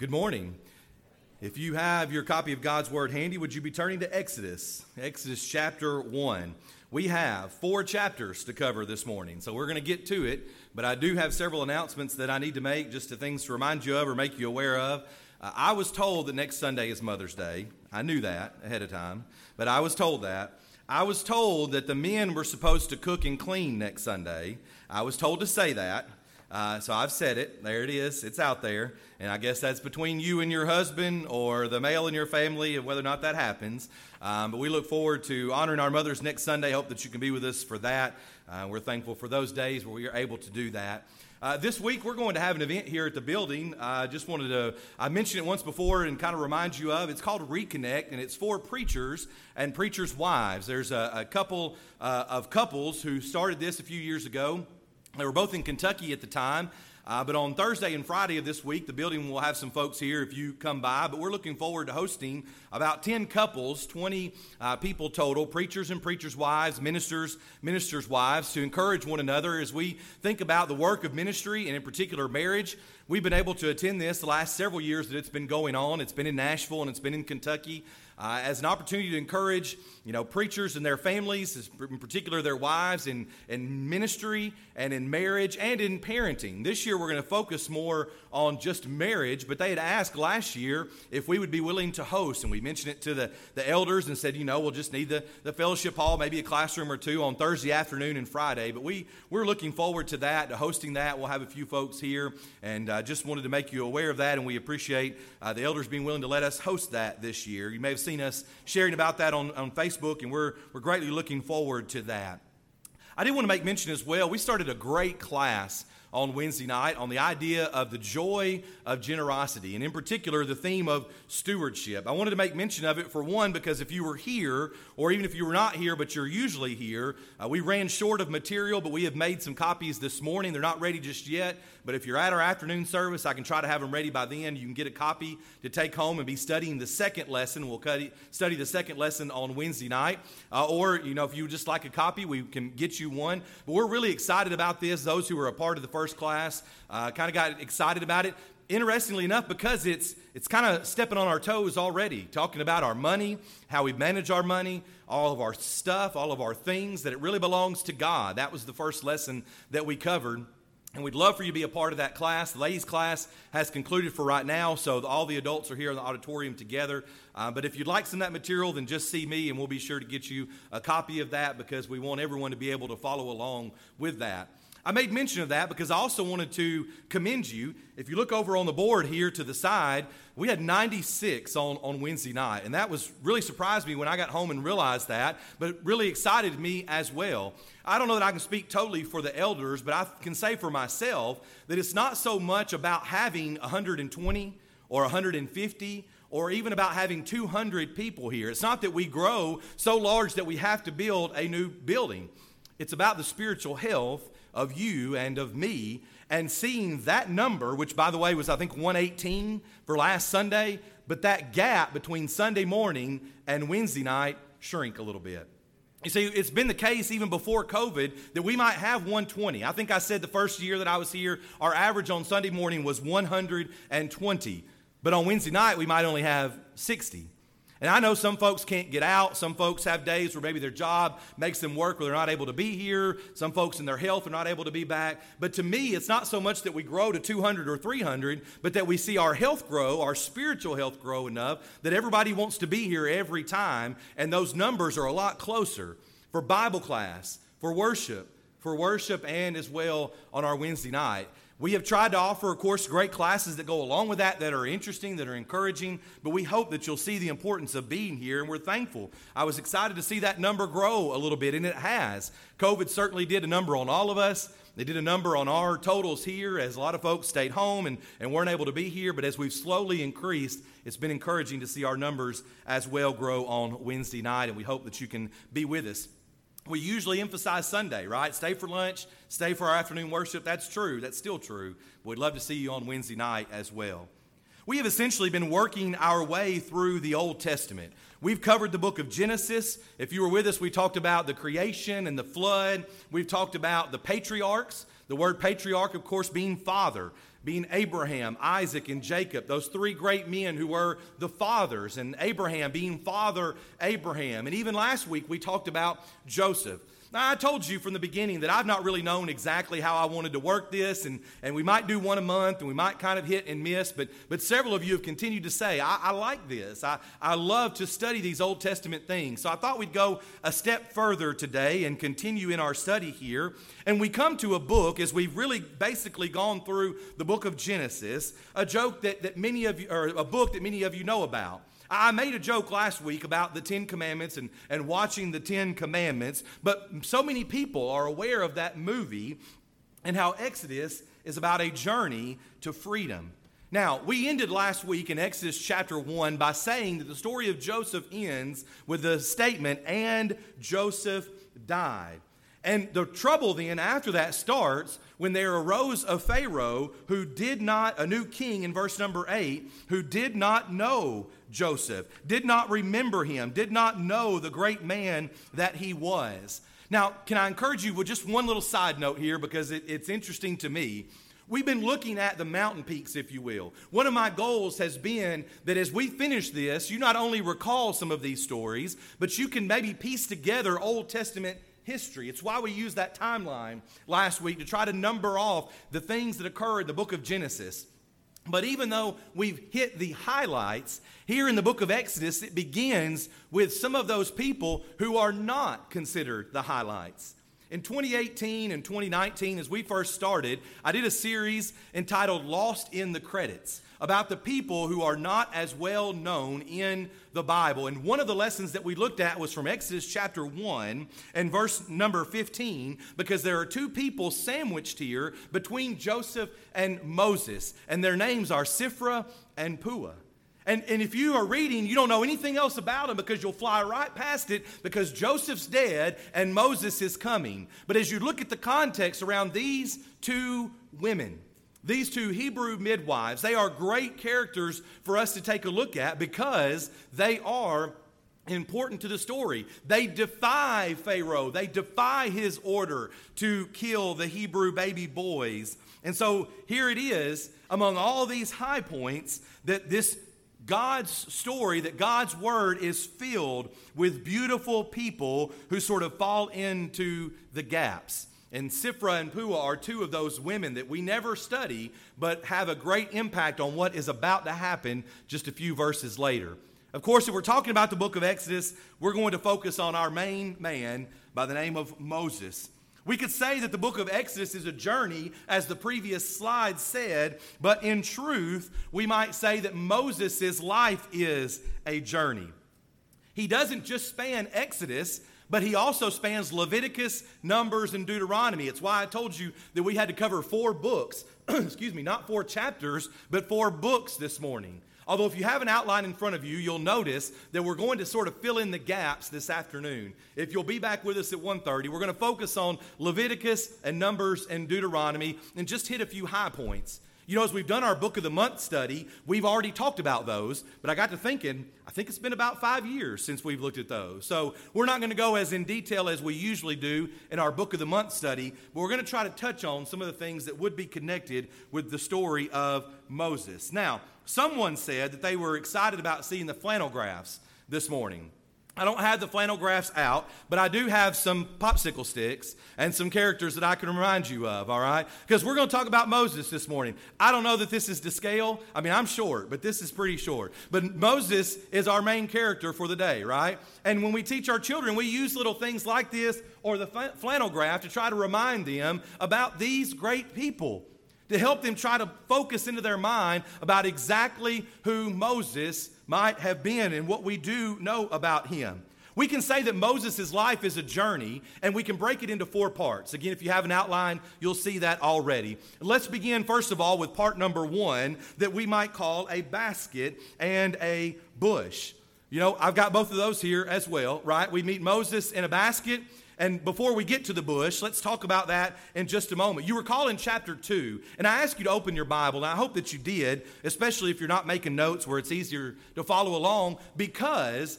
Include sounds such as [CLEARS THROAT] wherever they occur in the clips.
Good morning. If you have your copy of God's Word handy, would you be turning to Exodus? Exodus chapter 1. We have four chapters to cover this morning, so we're going to get to it, but I do have several announcements that I need to make just to things to remind you of or make you aware of. Uh, I was told that next Sunday is Mother's Day. I knew that ahead of time, but I was told that. I was told that the men were supposed to cook and clean next Sunday. I was told to say that. Uh, so I've said it. There it is. It's out there. And I guess that's between you and your husband or the male in your family whether or not that happens. Um, but we look forward to honoring our mothers next Sunday. Hope that you can be with us for that. Uh, we're thankful for those days where we are able to do that. Uh, this week, we're going to have an event here at the building. I uh, just wanted to, I mentioned it once before and kind of remind you of. It's called Reconnect, and it's for preachers and preachers' wives. There's a, a couple uh, of couples who started this a few years ago. They were both in Kentucky at the time. Uh, but on Thursday and Friday of this week, the building will have some folks here if you come by. But we're looking forward to hosting about 10 couples, 20 uh, people total, preachers and preachers' wives, ministers, ministers' wives, to encourage one another as we think about the work of ministry and, in particular, marriage. We've been able to attend this the last several years that it's been going on. It's been in Nashville and it's been in Kentucky uh, as an opportunity to encourage you know preachers and their families, in particular their wives, in, in ministry and in marriage and in parenting. This year we're going to focus more on just marriage, but they had asked last year if we would be willing to host, and we mentioned it to the, the elders and said, you know, we'll just need the, the fellowship hall, maybe a classroom or two on Thursday afternoon and Friday. But we, we're looking forward to that, to hosting that. We'll have a few folks here, and uh, just wanted to make you aware of that, and we appreciate uh, the elders being willing to let us host that this year. You may have seen seen us sharing about that on, on Facebook, and we're, we're greatly looking forward to that. I did want to make mention as well, we started a great class on Wednesday night on the idea of the joy of generosity, and in particular, the theme of stewardship. I wanted to make mention of it for one, because if you were here, or even if you were not here, but you're usually here, uh, we ran short of material, but we have made some copies this morning. They're not ready just yet, but if you're at our afternoon service, I can try to have them ready by then. You can get a copy to take home and be studying the second lesson. We'll study the second lesson on Wednesday night. Uh, or, you know, if you just like a copy, we can get you one. But we're really excited about this. Those who are a part of the first first class. Uh, kind of got excited about it. Interestingly enough, because it's it's kind of stepping on our toes already, talking about our money, how we manage our money, all of our stuff, all of our things, that it really belongs to God. That was the first lesson that we covered. And we'd love for you to be a part of that class. The ladies' class has concluded for right now, so all the adults are here in the auditorium together. Uh, but if you'd like some of that material, then just see me, and we'll be sure to get you a copy of that because we want everyone to be able to follow along with that. I made mention of that because I also wanted to commend you. If you look over on the board here to the side, we had 96 on, on Wednesday night. And that was really surprised me when I got home and realized that, but really excited me as well. I don't know that I can speak totally for the elders, but I can say for myself that it's not so much about having 120 or 150 or even about having 200 people here. It's not that we grow so large that we have to build a new building. It's about the spiritual health of you and of me, and seeing that number, which by the way was I think 118 for last Sunday, but that gap between Sunday morning and Wednesday night shrink a little bit. You see, it's been the case even before COVID that we might have 120. I think I said the first year that I was here, our average on Sunday morning was 120. But on Wednesday night, we might only have 60. And I know some folks can't get out. Some folks have days where maybe their job makes them work where they're not able to be here. Some folks in their health are not able to be back. But to me, it's not so much that we grow to 200 or 300, but that we see our health grow, our spiritual health grow enough that everybody wants to be here every time. And those numbers are a lot closer for Bible class, for worship, for worship, and as well on our Wednesday night. We have tried to offer, of course, great classes that go along with that, that are interesting, that are encouraging, but we hope that you'll see the importance of being here, and we're thankful. I was excited to see that number grow a little bit, and it has. COVID certainly did a number on all of us. They did a number on our totals here as a lot of folks stayed home and, and weren't able to be here, but as we've slowly increased, it's been encouraging to see our numbers as well grow on Wednesday night, and we hope that you can be with us we usually emphasize Sunday, right? Stay for lunch, stay for our afternoon worship. That's true. That's still true. We'd love to see you on Wednesday night as well. We have essentially been working our way through the Old Testament. We've covered the book of Genesis. If you were with us, we talked about the creation and the flood. We've talked about the patriarchs. The word patriarch, of course, being father. Being Abraham, Isaac, and Jacob, those three great men who were the fathers, and Abraham being Father Abraham. And even last week we talked about Joseph. Now, I told you from the beginning that I've not really known exactly how I wanted to work this, and, and we might do one a month, and we might kind of hit and miss, but, but several of you have continued to say, I, I like this. I, I love to study these Old Testament things. So I thought we'd go a step further today and continue in our study here. And we come to a book, as we've really basically gone through the book of Genesis, a joke that, that many of you, or a book that many of you know about. I made a joke last week about the Ten Commandments and, and watching the Ten Commandments, but so many people are aware of that movie and how Exodus is about a journey to freedom. Now, we ended last week in Exodus chapter 1 by saying that the story of Joseph ends with the statement, and Joseph died. And the trouble then after that starts when there arose a Pharaoh who did not, a new king in verse number 8, who did not know Joseph, did not remember him, did not know the great man that he was. Now, can I encourage you with just one little side note here because it, it's interesting to me? We've been looking at the mountain peaks, if you will. One of my goals has been that as we finish this, you not only recall some of these stories, but you can maybe piece together Old Testament history. It's why we used that timeline last week to try to number off the things that occur in the book of Genesis. But even though we've hit the highlights, here in the book of Exodus, it begins with some of those people who are not considered the highlights. In 2018 and 2019, as we first started, I did a series entitled Lost in the Credits about the people who are not as well known in the Bible. And one of the lessons that we looked at was from Exodus chapter 1 and verse number 15, because there are two people sandwiched here between Joseph and Moses, and their names are Shiphrah and Puah. And, and if you are reading, you don't know anything else about him because you'll fly right past it because Joseph's dead and Moses is coming. But as you look at the context around these two women, these two Hebrew midwives, they are great characters for us to take a look at because they are important to the story. They defy Pharaoh, they defy his order to kill the Hebrew baby boys. And so here it is, among all these high points, that this God's story, that God's word is filled with beautiful people who sort of fall into the gaps. And Shiphrah and Puah are two of those women that we never study, but have a great impact on what is about to happen just a few verses later. Of course, if we're talking about the book of Exodus, we're going to focus on our main man by the name of Moses. We could say that the book of Exodus is a journey, as the previous slide said, but in truth, we might say that Moses' life is a journey. He doesn't just span Exodus, but he also spans Leviticus, Numbers, and Deuteronomy. It's why I told you that we had to cover four books, [CLEARS THROAT] excuse me, not four chapters, but four books this morning. Although, if you have an outline in front of you, you'll notice that we're going to sort of fill in the gaps this afternoon. If you'll be back with us at 1.30, we're going to focus on Leviticus and Numbers and Deuteronomy and just hit a few high points. You know, as we've done our book of the month study, we've already talked about those, but I got to thinking, I think it's been about five years since we've looked at those. So we're not going to go as in detail as we usually do in our book of the month study, but we're going to try to touch on some of the things that would be connected with the story of Moses. Now, someone said that they were excited about seeing the flannel graphs this morning. I don't have the flannel graphs out, but I do have some popsicle sticks and some characters that I can remind you of, all right? Because we're going to talk about Moses this morning. I don't know that this is to scale. I mean, I'm short, but this is pretty short. But Moses is our main character for the day, right? And when we teach our children, we use little things like this or the flannel graph to try to remind them about these great people to help them try to focus into their mind about exactly who Moses might have been and what we do know about him. We can say that Moses' life is a journey, and we can break it into four parts. Again, if you have an outline, you'll see that already. Let's begin, first of all, with part number one that we might call a basket and a bush. You know, I've got both of those here as well, right? We meet Moses in a basket, and before we get to the bush, let's talk about that in just a moment. You recall in chapter 2, and I ask you to open your Bible, and I hope that you did, especially if you're not making notes where it's easier to follow along, because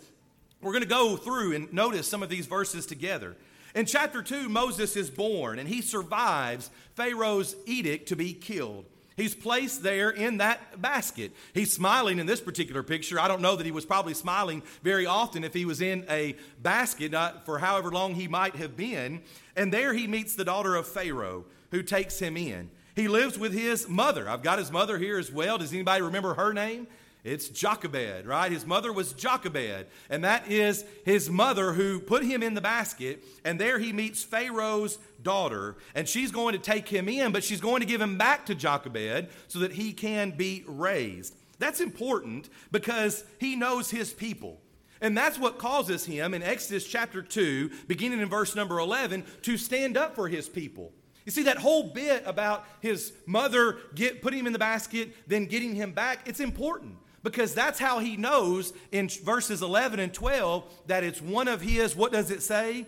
we're going to go through and notice some of these verses together. In chapter 2, Moses is born, and he survives Pharaoh's edict to be killed. He's placed there in that basket. He's smiling in this particular picture. I don't know that he was probably smiling very often if he was in a basket uh, for however long he might have been. And there he meets the daughter of Pharaoh who takes him in. He lives with his mother. I've got his mother here as well. Does anybody remember her name? It's Jochebed, right? His mother was Jochebed, and that is his mother who put him in the basket, and there he meets Pharaoh's daughter, and she's going to take him in, but she's going to give him back to Jochebed so that he can be raised. That's important because he knows his people. And that's what causes him in Exodus chapter 2, beginning in verse number 11, to stand up for his people. You see, that whole bit about his mother get, putting him in the basket, then getting him back, it's important because that's how he knows in verses 11 and 12 that it's one of his, what does it say?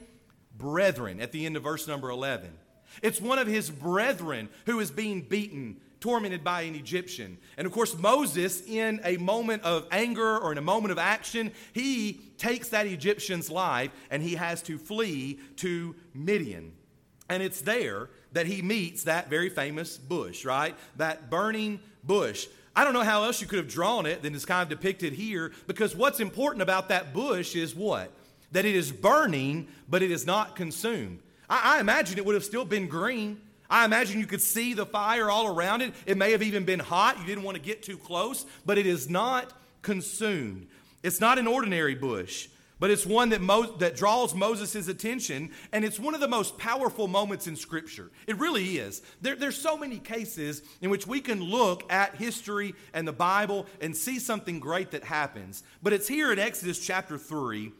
Brethren at the end of verse number 11. It's one of his brethren who is being beaten, tormented by an Egyptian. And of course, Moses, in a moment of anger or in a moment of action, he takes that Egyptian's life and he has to flee to Midian. And it's there that he meets that very famous bush, right? That burning bush. I don't know how else you could have drawn it than it's kind of depicted here because what's important about that bush is what? That it is burning, but it is not consumed. I, I imagine it would have still been green. I imagine you could see the fire all around it. It may have even been hot. You didn't want to get too close, but it is not consumed. It's not an ordinary bush but it's one that, Mo- that draws Moses' attention, and it's one of the most powerful moments in Scripture. It really is. There, there's so many cases in which we can look at history and the Bible and see something great that happens. But it's here in Exodus chapter 3,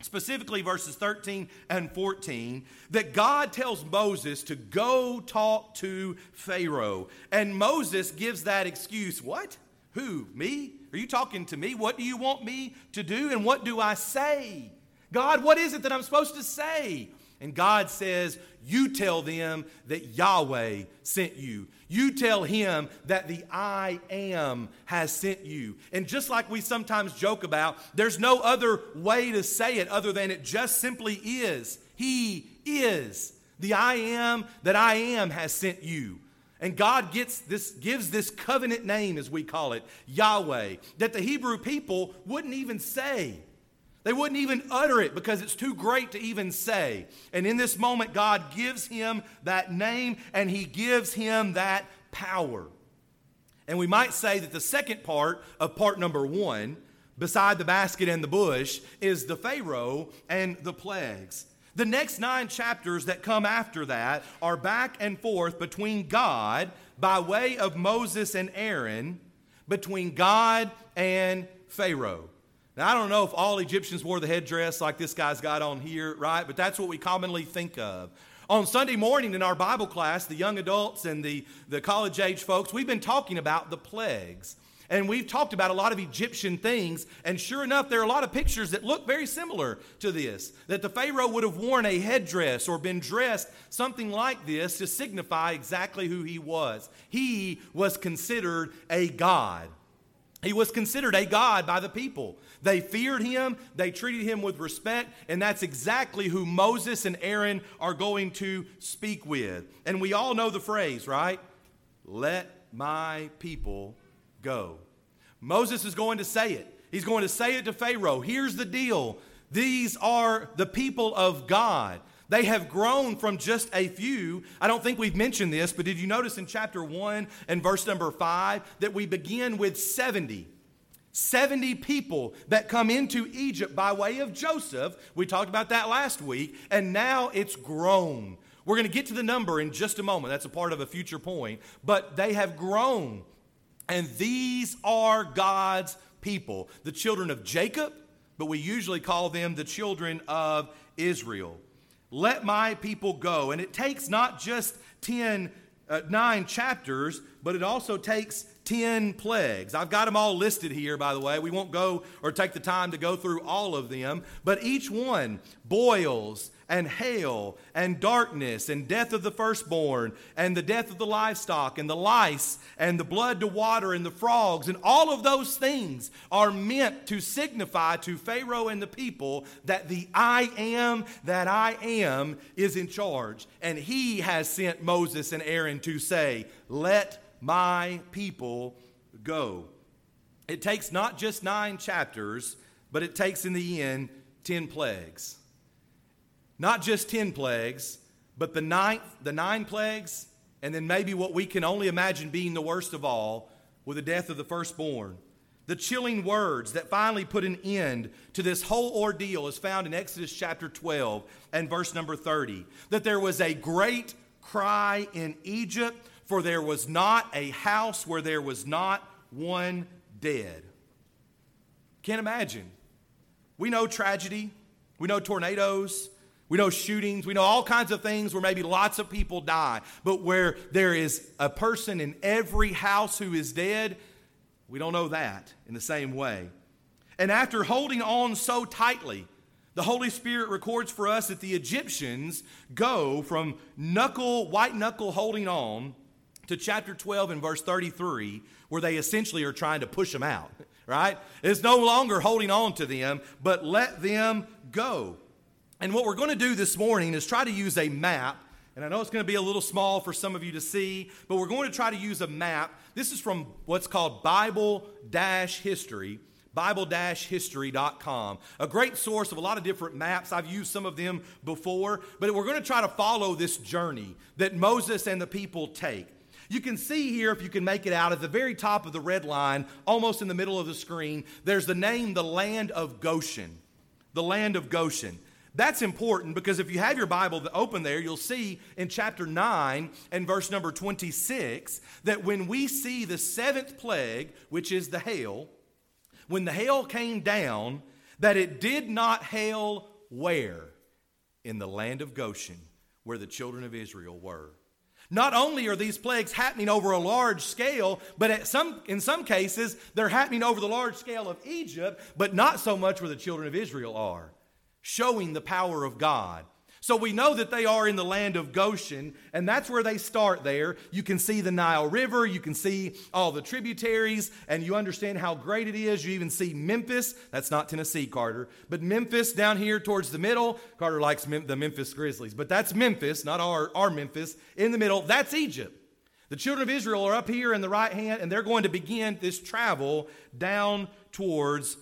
specifically verses 13 and 14, that God tells Moses to go talk to Pharaoh. And Moses gives that excuse What? Who? Me? Are you talking to me? What do you want me to do? And what do I say? God, what is it that I'm supposed to say? And God says, You tell them that Yahweh sent you. You tell him that the I am has sent you. And just like we sometimes joke about, there's no other way to say it other than it just simply is. He is. The I am that I am has sent you. And God gets this, gives this covenant name, as we call it, Yahweh, that the Hebrew people wouldn't even say. They wouldn't even utter it because it's too great to even say. And in this moment, God gives him that name and he gives him that power. And we might say that the second part of part number one, beside the basket and the bush, is the Pharaoh and the plagues. The next nine chapters that come after that are back and forth between God, by way of Moses and Aaron, between God and Pharaoh. Now, I don't know if all Egyptians wore the headdress like this guy's got on here, right? But that's what we commonly think of. On Sunday morning in our Bible class, the young adults and the, the college age folks, we've been talking about the plagues. And we've talked about a lot of Egyptian things, and sure enough, there are a lot of pictures that look very similar to this. That the Pharaoh would have worn a headdress or been dressed something like this to signify exactly who he was. He was considered a god. He was considered a god by the people. They feared him, they treated him with respect, and that's exactly who Moses and Aaron are going to speak with. And we all know the phrase, right? Let my people go. Moses is going to say it. He's going to say it to Pharaoh. Here's the deal these are the people of God. They have grown from just a few. I don't think we've mentioned this, but did you notice in chapter 1 and verse number 5 that we begin with 70? 70 people that come into Egypt by way of Joseph. We talked about that last week, and now it's grown. We're going to get to the number in just a moment. That's a part of a future point. But they have grown and these are God's people, the children of Jacob, but we usually call them the children of Israel. Let my people go. And it takes not just 10, uh, nine chapters, but it also takes 10 plagues. I've got them all listed here, by the way. We won't go or take the time to go through all of them, but each one boils and hail and darkness and death of the firstborn and the death of the livestock and the lice and the blood to water and the frogs and all of those things are meant to signify to Pharaoh and the people that the I am that I am is in charge. And he has sent Moses and Aaron to say, Let my people go. It takes not just nine chapters, but it takes in the end 10 plagues. Not just 10 plagues, but the ninth, the nine plagues, and then maybe what we can only imagine being the worst of all, with the death of the firstborn. The chilling words that finally put an end to this whole ordeal is found in Exodus chapter 12 and verse number 30. That there was a great cry in Egypt, for there was not a house where there was not one dead. Can't imagine. We know tragedy, we know tornadoes, we know shootings, we know all kinds of things where maybe lots of people die, but where there is a person in every house who is dead, we don't know that in the same way. And after holding on so tightly, the Holy Spirit records for us that the Egyptians go from knuckle, white knuckle holding on to chapter 12 and verse 33, where they essentially are trying to push them out, [LAUGHS] right? It's no longer holding on to them, but let them go. And what we're going to do this morning is try to use a map. And I know it's going to be a little small for some of you to see, but we're going to try to use a map. This is from what's called Bible History, Bible History.com. A great source of a lot of different maps. I've used some of them before, but we're going to try to follow this journey that Moses and the people take. You can see here, if you can make it out, at the very top of the red line, almost in the middle of the screen, there's the name, the land of Goshen. The land of Goshen. That's important because if you have your Bible open there, you'll see in chapter 9 and verse number 26 that when we see the seventh plague, which is the hail, when the hail came down, that it did not hail where? In the land of Goshen, where the children of Israel were. Not only are these plagues happening over a large scale, but some, in some cases, they're happening over the large scale of Egypt, but not so much where the children of Israel are showing the power of God. So we know that they are in the land of Goshen, and that's where they start there. You can see the Nile River, you can see all the tributaries, and you understand how great it is. You even see Memphis. That's not Tennessee, Carter, but Memphis down here towards the middle. Carter likes the Memphis Grizzlies, but that's Memphis, not our, our Memphis. In the middle, that's Egypt. The children of Israel are up here in the right hand, and they're going to begin this travel down towards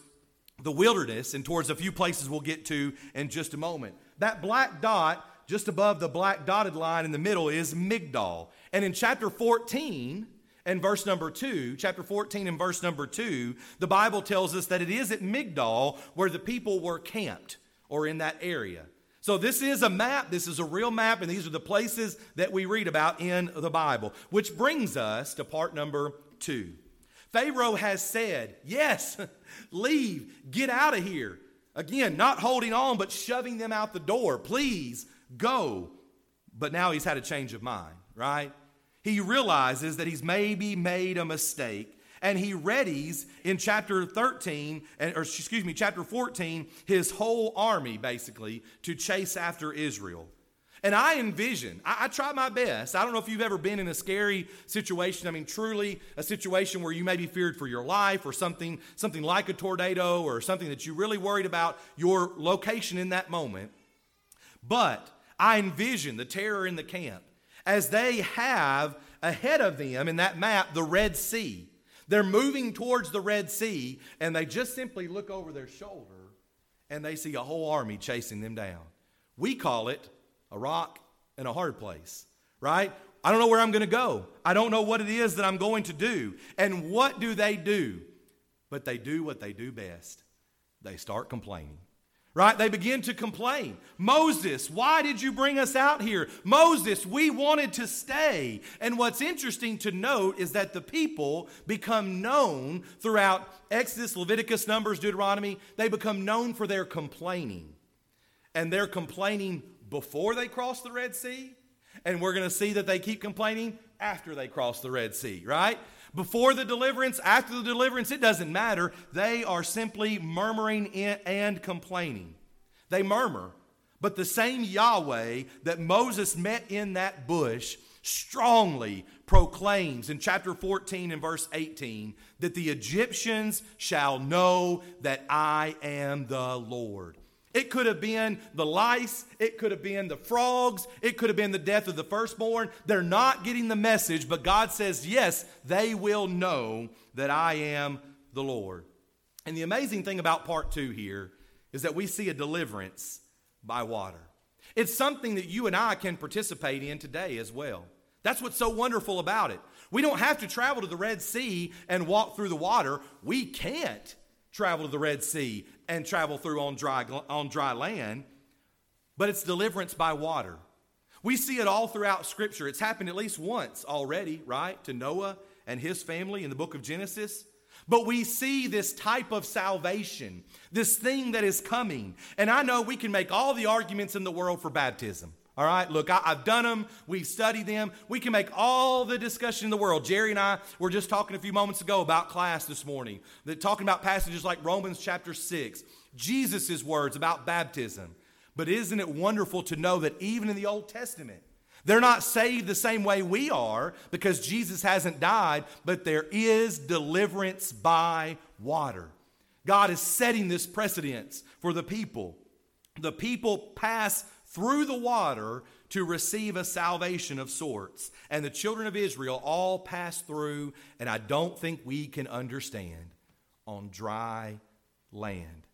the wilderness and towards a few places we'll get to in just a moment. That black dot just above the black dotted line in the middle is Migdol. And in chapter 14 and verse number 2, chapter 14 and verse number 2, the Bible tells us that it is at Migdol where the people were camped or in that area. So this is a map, this is a real map, and these are the places that we read about in the Bible, which brings us to part number 2. Pharaoh has said, Yes, [LAUGHS] leave, get out of here. Again, not holding on, but shoving them out the door. Please go. But now he's had a change of mind, right? He realizes that he's maybe made a mistake and he readies in chapter 13 or excuse me chapter 14 his whole army basically to chase after israel and I envision, I, I, try my best. I don't know if you've ever been in a scary situation. I mean, truly a situation where you may be feared for your life or something, something like a tornado or something that you really worried about your location in that moment. But I envision the terror in the camp as they have ahead of them in that map the Red Sea. They're moving towards the Red Sea and they just simply look over their shoulder and they see a whole army chasing them down. We call it a rock, and a hard place, right? I don't know where I'm going to go. I don't know what it is that I'm going to do. And what do they do? But they do what they do best they start complaining. Right? They begin to complain. Moses, why did you bring us out here? Moses, we wanted to stay. And what's interesting to note is that the people become known throughout Exodus, Leviticus, Numbers, Deuteronomy. They become known for their complaining. And their complaining before they cross the Red Sea, and we're going to see that they keep complaining after they cross the Red Sea, right? Before the deliverance, after the deliverance, it doesn't matter. They are simply murmuring and complaining. They murmur, but the same Yahweh that Moses met in that bush strongly proclaims in chapter 14 and verse 18 that the Egyptians shall know that I am the Lord. It could have been the lice. It could have been the frogs. It could have been the death of the firstborn. They're not getting the message, but God says, yes, they will know that I am the Lord. And the amazing thing about part two here is that we see a deliverance by water. It's something that you and I can participate in today as well. That's what's so wonderful about it. We don't have to travel to the Red Sea and walk through the water. We can't travel to the Red Sea and travel through on dry, on dry land, but it's deliverance by water. We see it all throughout Scripture. It's happened at least once already, right? To Noah and his family in the book of Genesis. But we see this type of salvation, this thing that is coming. And I know we can make all the arguments in the world for baptism. All right, look, I, have done them. We've studied them. We can make all the discussion in the world. Jerry and I were just talking a few moments ago about class this morning, that talking about passages like Romans chapter 6, Jesus' words about baptism. But isn't it wonderful to know that even in the Old Testament, they're not saved the same way we are because Jesus hasn't died, but there is deliverance by water. God is setting this precedence for the people. The people pass through the water to receive a salvation of sorts. And the children of Israel all passed through, and I don't think we can understand, on dry land.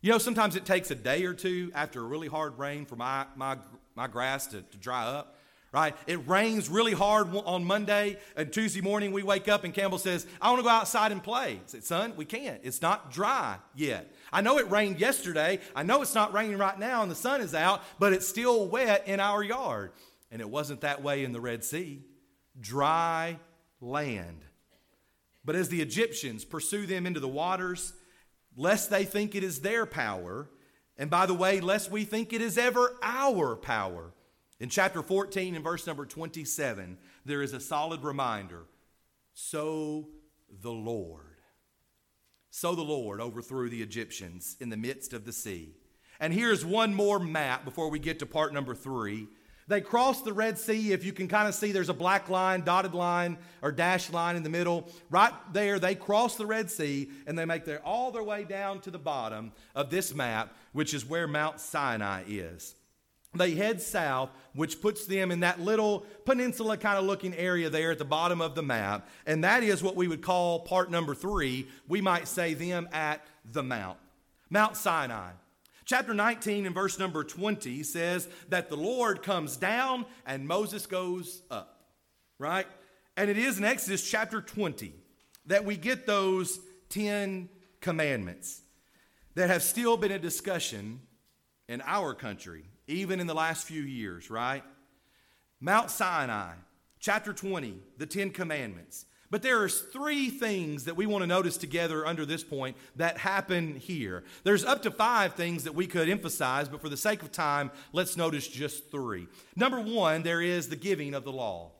You know, sometimes it takes a day or two after a really hard rain for my, my, my grass to, to dry up right? It rains really hard on Monday, and Tuesday morning we wake up and Campbell says, I want to go outside and play. I said, Son, we can't. It's not dry yet. I know it rained yesterday. I know it's not raining right now and the sun is out, but it's still wet in our yard. And it wasn't that way in the Red Sea. Dry land. But as the Egyptians pursue them into the waters, lest they think it is their power, and by the way, lest we think it is ever our power, in chapter 14 and verse number 27, there is a solid reminder so the Lord. So the Lord overthrew the Egyptians in the midst of the sea. And here's one more map before we get to part number three. They crossed the Red Sea. If you can kind of see, there's a black line, dotted line, or dashed line in the middle. Right there, they cross the Red Sea and they make their, all their way down to the bottom of this map, which is where Mount Sinai is. They head south, which puts them in that little peninsula kind of looking area there at the bottom of the map. And that is what we would call part number three. We might say them at the Mount, Mount Sinai. Chapter 19 and verse number 20 says that the Lord comes down and Moses goes up, right? And it is in Exodus chapter 20 that we get those 10 commandments that have still been a discussion in our country even in the last few years, right? Mount Sinai, chapter 20, the Ten Commandments. But there are three things that we want to notice together under this point that happen here. There's up to five things that we could emphasize, but for the sake of time, let's notice just three. Number one, there is the giving of the law.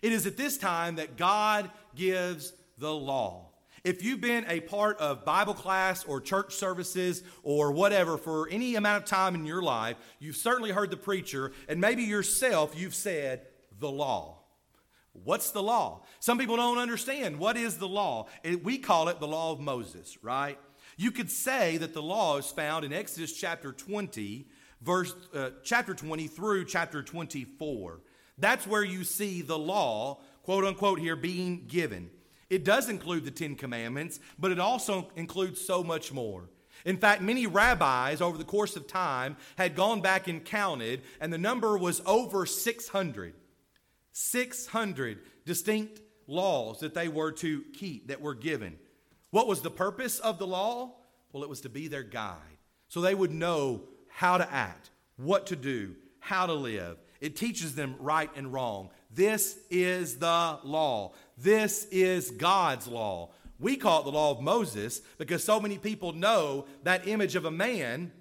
It is at this time that God gives the law. If you've been a part of Bible class or church services or whatever for any amount of time in your life, you've certainly heard the preacher, and maybe yourself, you've said, the law. What's the law? Some people don't understand. What is the law? we call it the law of Moses, right? You could say that the law is found in Exodus chapter 20, verse uh, chapter 20 through chapter 24. That's where you see the law, quote unquote, here being given. It does include the Ten Commandments, but it also includes so much more. In fact, many rabbis over the course of time had gone back and counted, and the number was over 600. 600 distinct laws that they were to keep, that were given. What was the purpose of the law? Well, it was to be their guide. So they would know how to act, what to do, how to live. It teaches them right and wrong. This is the law. This is God's law. We call it the law of Moses because so many people know that image of a man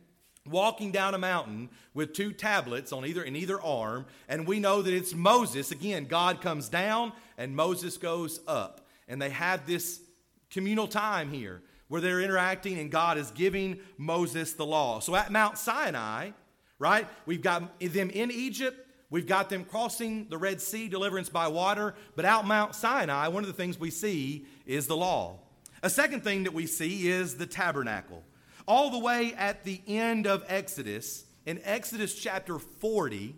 walking down a mountain with two tablets on either in either arm and we know that it's Moses again God comes down and Moses goes up and they have this communal time here where they're interacting and God is giving Moses the law. So at Mount Sinai, right? We've got them in Egypt We've got them crossing the Red Sea, deliverance by water, but out Mount Sinai, one of the things we see is the law. A second thing that we see is the tabernacle. All the way at the end of Exodus, in Exodus chapter 40,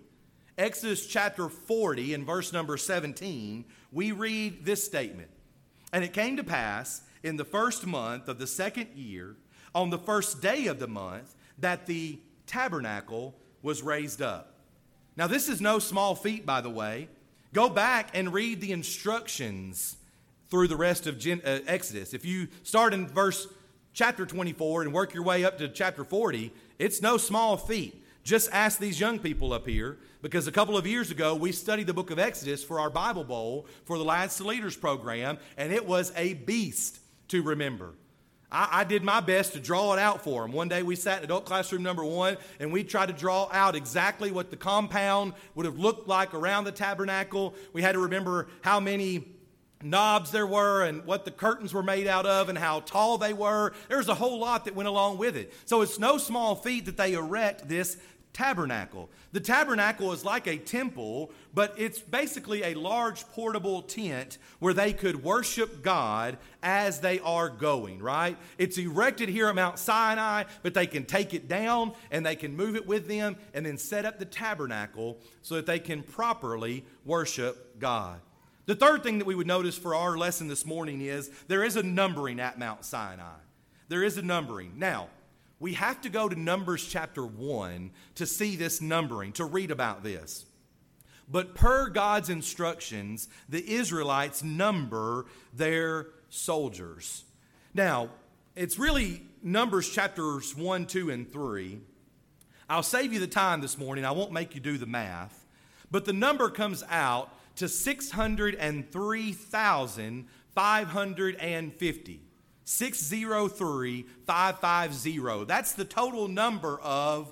Exodus chapter 40, in verse number 17, we read this statement And it came to pass in the first month of the second year, on the first day of the month, that the tabernacle was raised up. Now, this is no small feat, by the way. Go back and read the instructions through the rest of Gen- uh, Exodus. If you start in verse chapter 24 and work your way up to chapter 40, it's no small feat. Just ask these young people up here because a couple of years ago we studied the book of Exodus for our Bible Bowl for the Lads to Leaders program, and it was a beast to remember. I, I, did my best to draw it out for them. One day we sat in adult classroom number one and we tried to draw out exactly what the compound would have looked like around the tabernacle. We had to remember how many knobs there were and what the curtains were made out of and how tall they were. There's a whole lot that went along with it. So it's no small feat that they erect this tabernacle. The tabernacle is like a temple, but it's basically a large portable tent where they could worship God as they are going, right? It's erected here at Mount Sinai, but they can take it down and they can move it with them and then set up the tabernacle so that they can properly worship God. The third thing that we would notice for our lesson this morning is there is a numbering at Mount Sinai. There is a numbering. Now, we have to go to Numbers chapter 1 to see this numbering, to read about this. But per God's instructions, the Israelites number their soldiers. Now, it's really Numbers chapters 1, 2, and 3. I'll save you the time this morning. I won't make you do the math. But the number comes out to 603,550. 603550. That's the total number of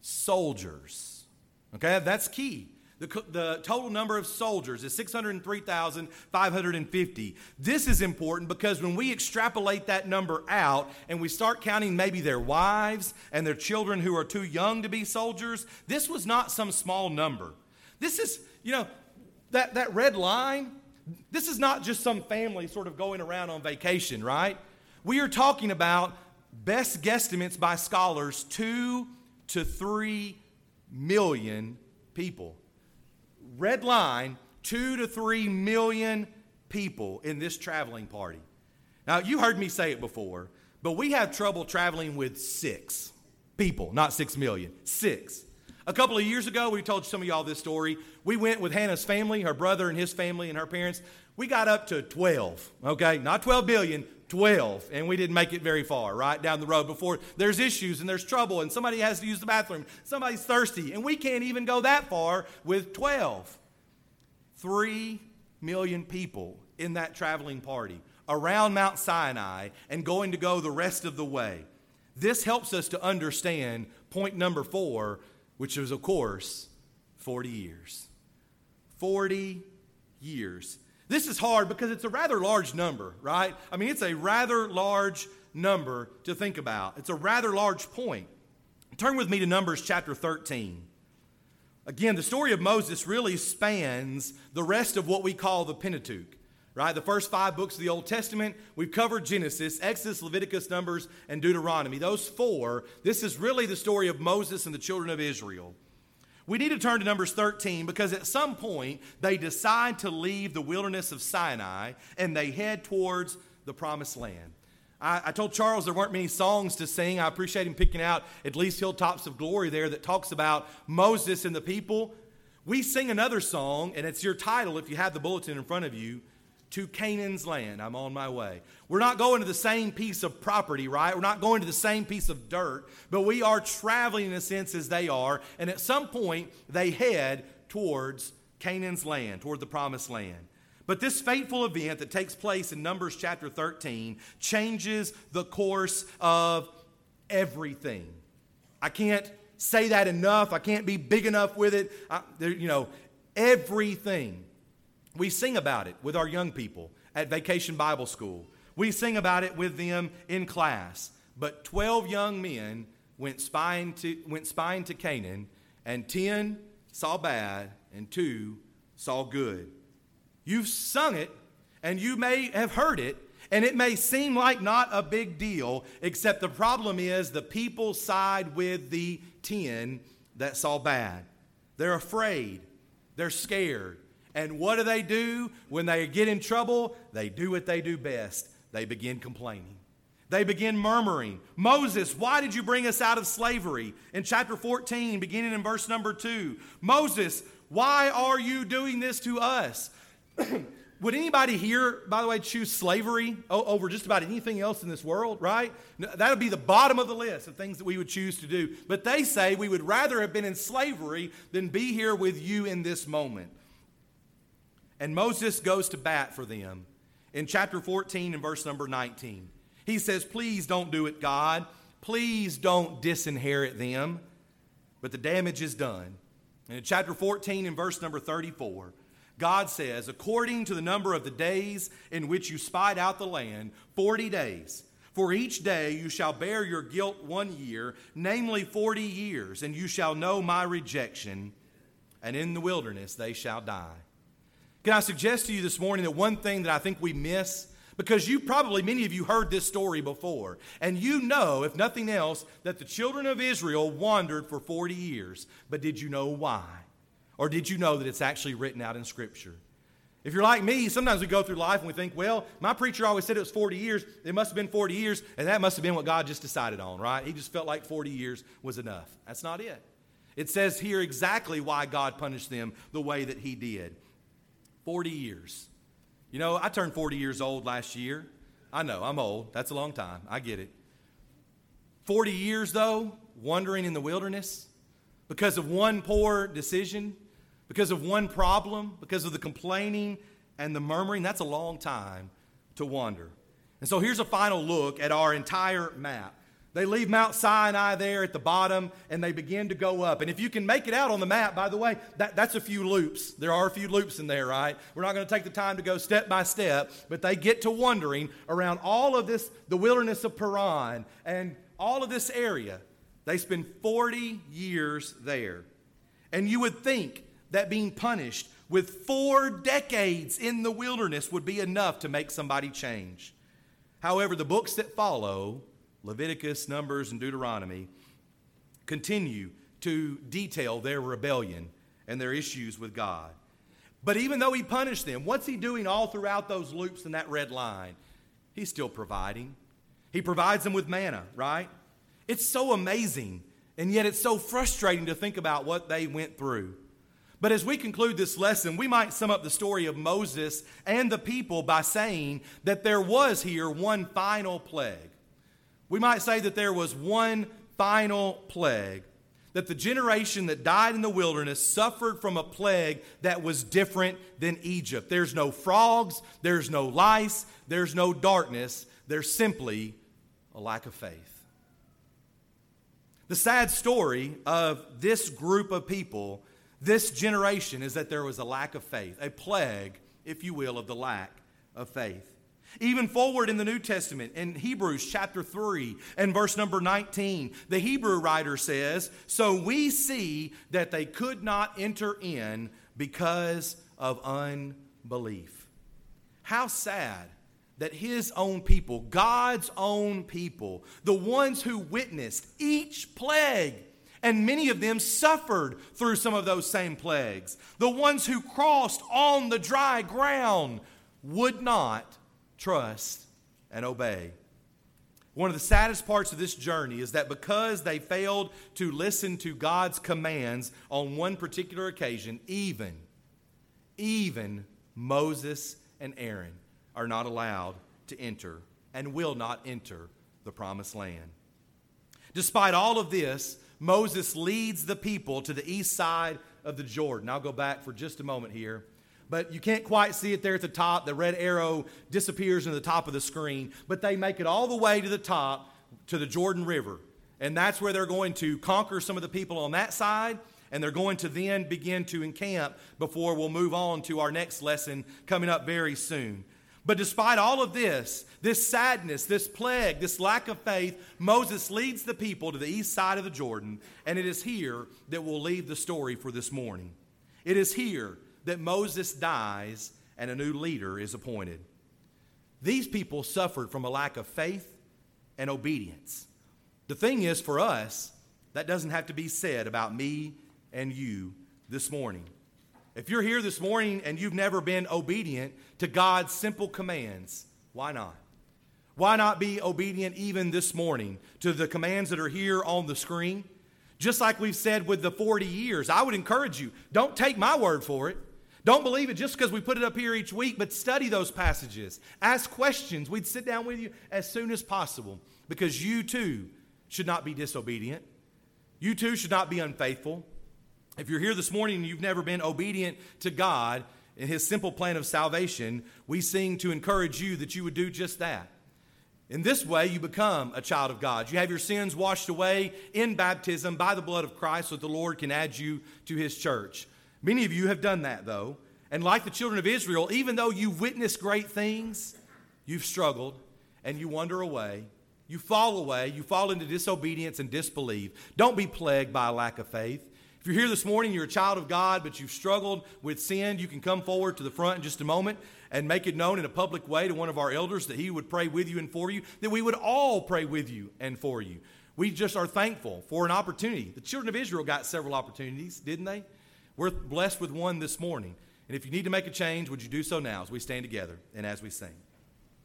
soldiers. Okay, that's key. The, the total number of soldiers is 603,550. This is important because when we extrapolate that number out and we start counting maybe their wives and their children who are too young to be soldiers, this was not some small number. This is, you know, that, that red line, this is not just some family sort of going around on vacation, right? We are talking about best guesstimates by scholars two to three million people. Red line, two to three million people in this traveling party. Now, you heard me say it before, but we have trouble traveling with six people, not six million, six. A couple of years ago, we told some of y'all this story. We went with Hannah's family, her brother and his family, and her parents. We got up to 12, okay? Not 12 billion, 12. And we didn't make it very far, right? Down the road before there's issues and there's trouble and somebody has to use the bathroom. Somebody's thirsty. And we can't even go that far with 12. Three million people in that traveling party around Mount Sinai and going to go the rest of the way. This helps us to understand point number four which is, of course, 40 years. 40 years. This is hard because it's a rather large number, right? I mean, it's a rather large number to think about. It's a rather large point. Turn with me to Numbers chapter 13. Again, the story of Moses really spans the rest of what we call the Pentateuch right? The first five books of the Old Testament, we've covered Genesis, Exodus, Leviticus, Numbers, and Deuteronomy. Those four, this is really the story of Moses and the children of Israel. We need to turn to Numbers 13 because at some point they decide to leave the wilderness of Sinai and they head towards the promised land. I, I, told Charles there weren't many songs to sing. I appreciate him picking out at least Hilltops of Glory there that talks about Moses and the people. We sing another song, and it's your title if you have the bulletin in front of you to Canaan's land. I'm on my way. We're not going to the same piece of property, right? We're not going to the same piece of dirt, but we are traveling in a sense as they are. And at some point, they head towards Canaan's land, toward the promised land. But this fateful event that takes place in Numbers chapter 13 changes the course of everything. I can't say that enough. I can't be big enough with it. I, there, you know, everything we sing about it with our young people at Vacation Bible School. We sing about it with them in class. But 12 young men went spying to, went spying to Canaan, and 10 saw bad, and 2 saw good. You've sung it, and you may have heard it, And it may seem like not a big deal, except the problem is the people side with the 10 that saw bad. They're afraid, they're scared. And what do they do when they get in trouble? They do what they do best they begin complaining. They begin murmuring. Moses, why did you bring us out of slavery? In chapter 14, beginning in verse number 2. Moses, why are you doing this to us? [CLEARS THROAT] Would anybody here, by the way, choose slavery over just about anything else in this world, right? That would be the bottom of the list of things that we would choose to do. But they say we would rather have been in slavery than be here with you in this moment. And Moses goes to bat for them in chapter 14 and verse number 19. He says, Please don't do it, God. Please don't disinherit them. But the damage is done. And in chapter 14 and verse number 34, God says, According to the number of the days in which you spied out the land, 40 days. For each day you shall bear your guilt one year, namely 40 years, and you shall know my rejection, and in the wilderness they shall die. Can I suggest to you this morning that one thing that I think we miss? Because you probably, many of you heard this story before, and you know, if nothing else, that the children of Israel wandered for 40 years. But did you know why? Or did you know that it's actually written out in Scripture? If you're like me, sometimes we go through life and we think, well, my preacher always said it was 40 years. It must have been 40 years, and that must have been what God just decided on, right? He just felt like 40 years was enough. That's not it. It says here exactly why God punished them the way that He did. 40 years. You know, I turned 40 years old last year. I know, I'm old. That's a long time. I get it. 40 years, though, wandering in the wilderness because of one poor decision, because of one problem, because of the complaining and the murmuring, that's a long time to wander. And so here's a final look at our entire map. They leave Mount Sinai there at the bottom and they begin to go up. And if you can make it out on the map, by the way, that, that's a few loops. There are a few loops in there, right? We're not going to take the time to go step by step, but they get to wandering around all of this, the wilderness of Paran and all of this area. They spend 40 years there. And you would think that being punished with four decades in the wilderness would be enough to make somebody change. However, the books that follow Leviticus, Numbers, and Deuteronomy continue to detail their rebellion and their issues with God. But even though he punished them, what's he doing all throughout those loops in that red line? He's still providing. He provides them with manna, right? It's so amazing, and yet it's so frustrating to think about what they went through. But as we conclude this lesson, we might sum up the story of Moses and the people by saying that there was here one final plague. We might say that there was one final plague, that the generation that died in the wilderness suffered from a plague that was different than Egypt. There's no frogs, there's no lice, there's no darkness, there's simply a lack of faith. The sad story of this group of people, this generation, is that there was a lack of faith, a plague, if you will, of the lack of faith. Even forward in the New Testament, in Hebrews chapter 3 and verse number 19, the Hebrew writer says, So we see that they could not enter in because of unbelief. How sad that his own people, God's own people, the ones who witnessed each plague, and many of them suffered through some of those same plagues, the ones who crossed on the dry ground, would not trust, and obey. One of the saddest parts of this journey is that because they failed to listen to God's commands on one particular occasion, even, even Moses and Aaron are not allowed to enter and will not enter the promised land. Despite all of this, Moses leads the people to the east side of the Jordan. I'll go back for just a moment here but you can't quite see it there at the top. The red arrow disappears in the top of the screen, but they make it all the way to the top to the Jordan River. And that's where they're going to conquer some of the people on that side, and they're going to then begin to encamp before we'll move on to our next lesson coming up very soon. But despite all of this, this sadness, this plague, this lack of faith, Moses leads the people to the east side of the Jordan, and it is here that we'll leave the story for this morning. It is here that Moses dies and a new leader is appointed. These people suffered from a lack of faith and obedience. The thing is, for us, that doesn't have to be said about me and you this morning. If you're here this morning and you've never been obedient to God's simple commands, why not? Why not be obedient even this morning to the commands that are here on the screen? Just like we've said with the 40 years, I would encourage you don't take my word for it. Don't believe it just because we put it up here each week, but study those passages. Ask questions. We'd sit down with you as soon as possible because you too should not be disobedient. You too should not be unfaithful. If you're here this morning and you've never been obedient to God in His simple plan of salvation, we sing to encourage you that you would do just that. In this way, you become a child of God. You have your sins washed away in baptism by the blood of Christ so that the Lord can add you to His church. Many of you have done that, though. And like the children of Israel, even though you've witnessed great things, you've struggled and you wander away. You fall away. You fall into disobedience and disbelief. Don't be plagued by a lack of faith. If you're here this morning, you're a child of God, but you've struggled with sin, you can come forward to the front in just a moment and make it known in a public way to one of our elders that he would pray with you and for you, that we would all pray with you and for you. We just are thankful for an opportunity. The children of Israel got several opportunities, didn't they? We're blessed with one this morning. And if you need to make a change, would you do so now as we stand together and as we sing?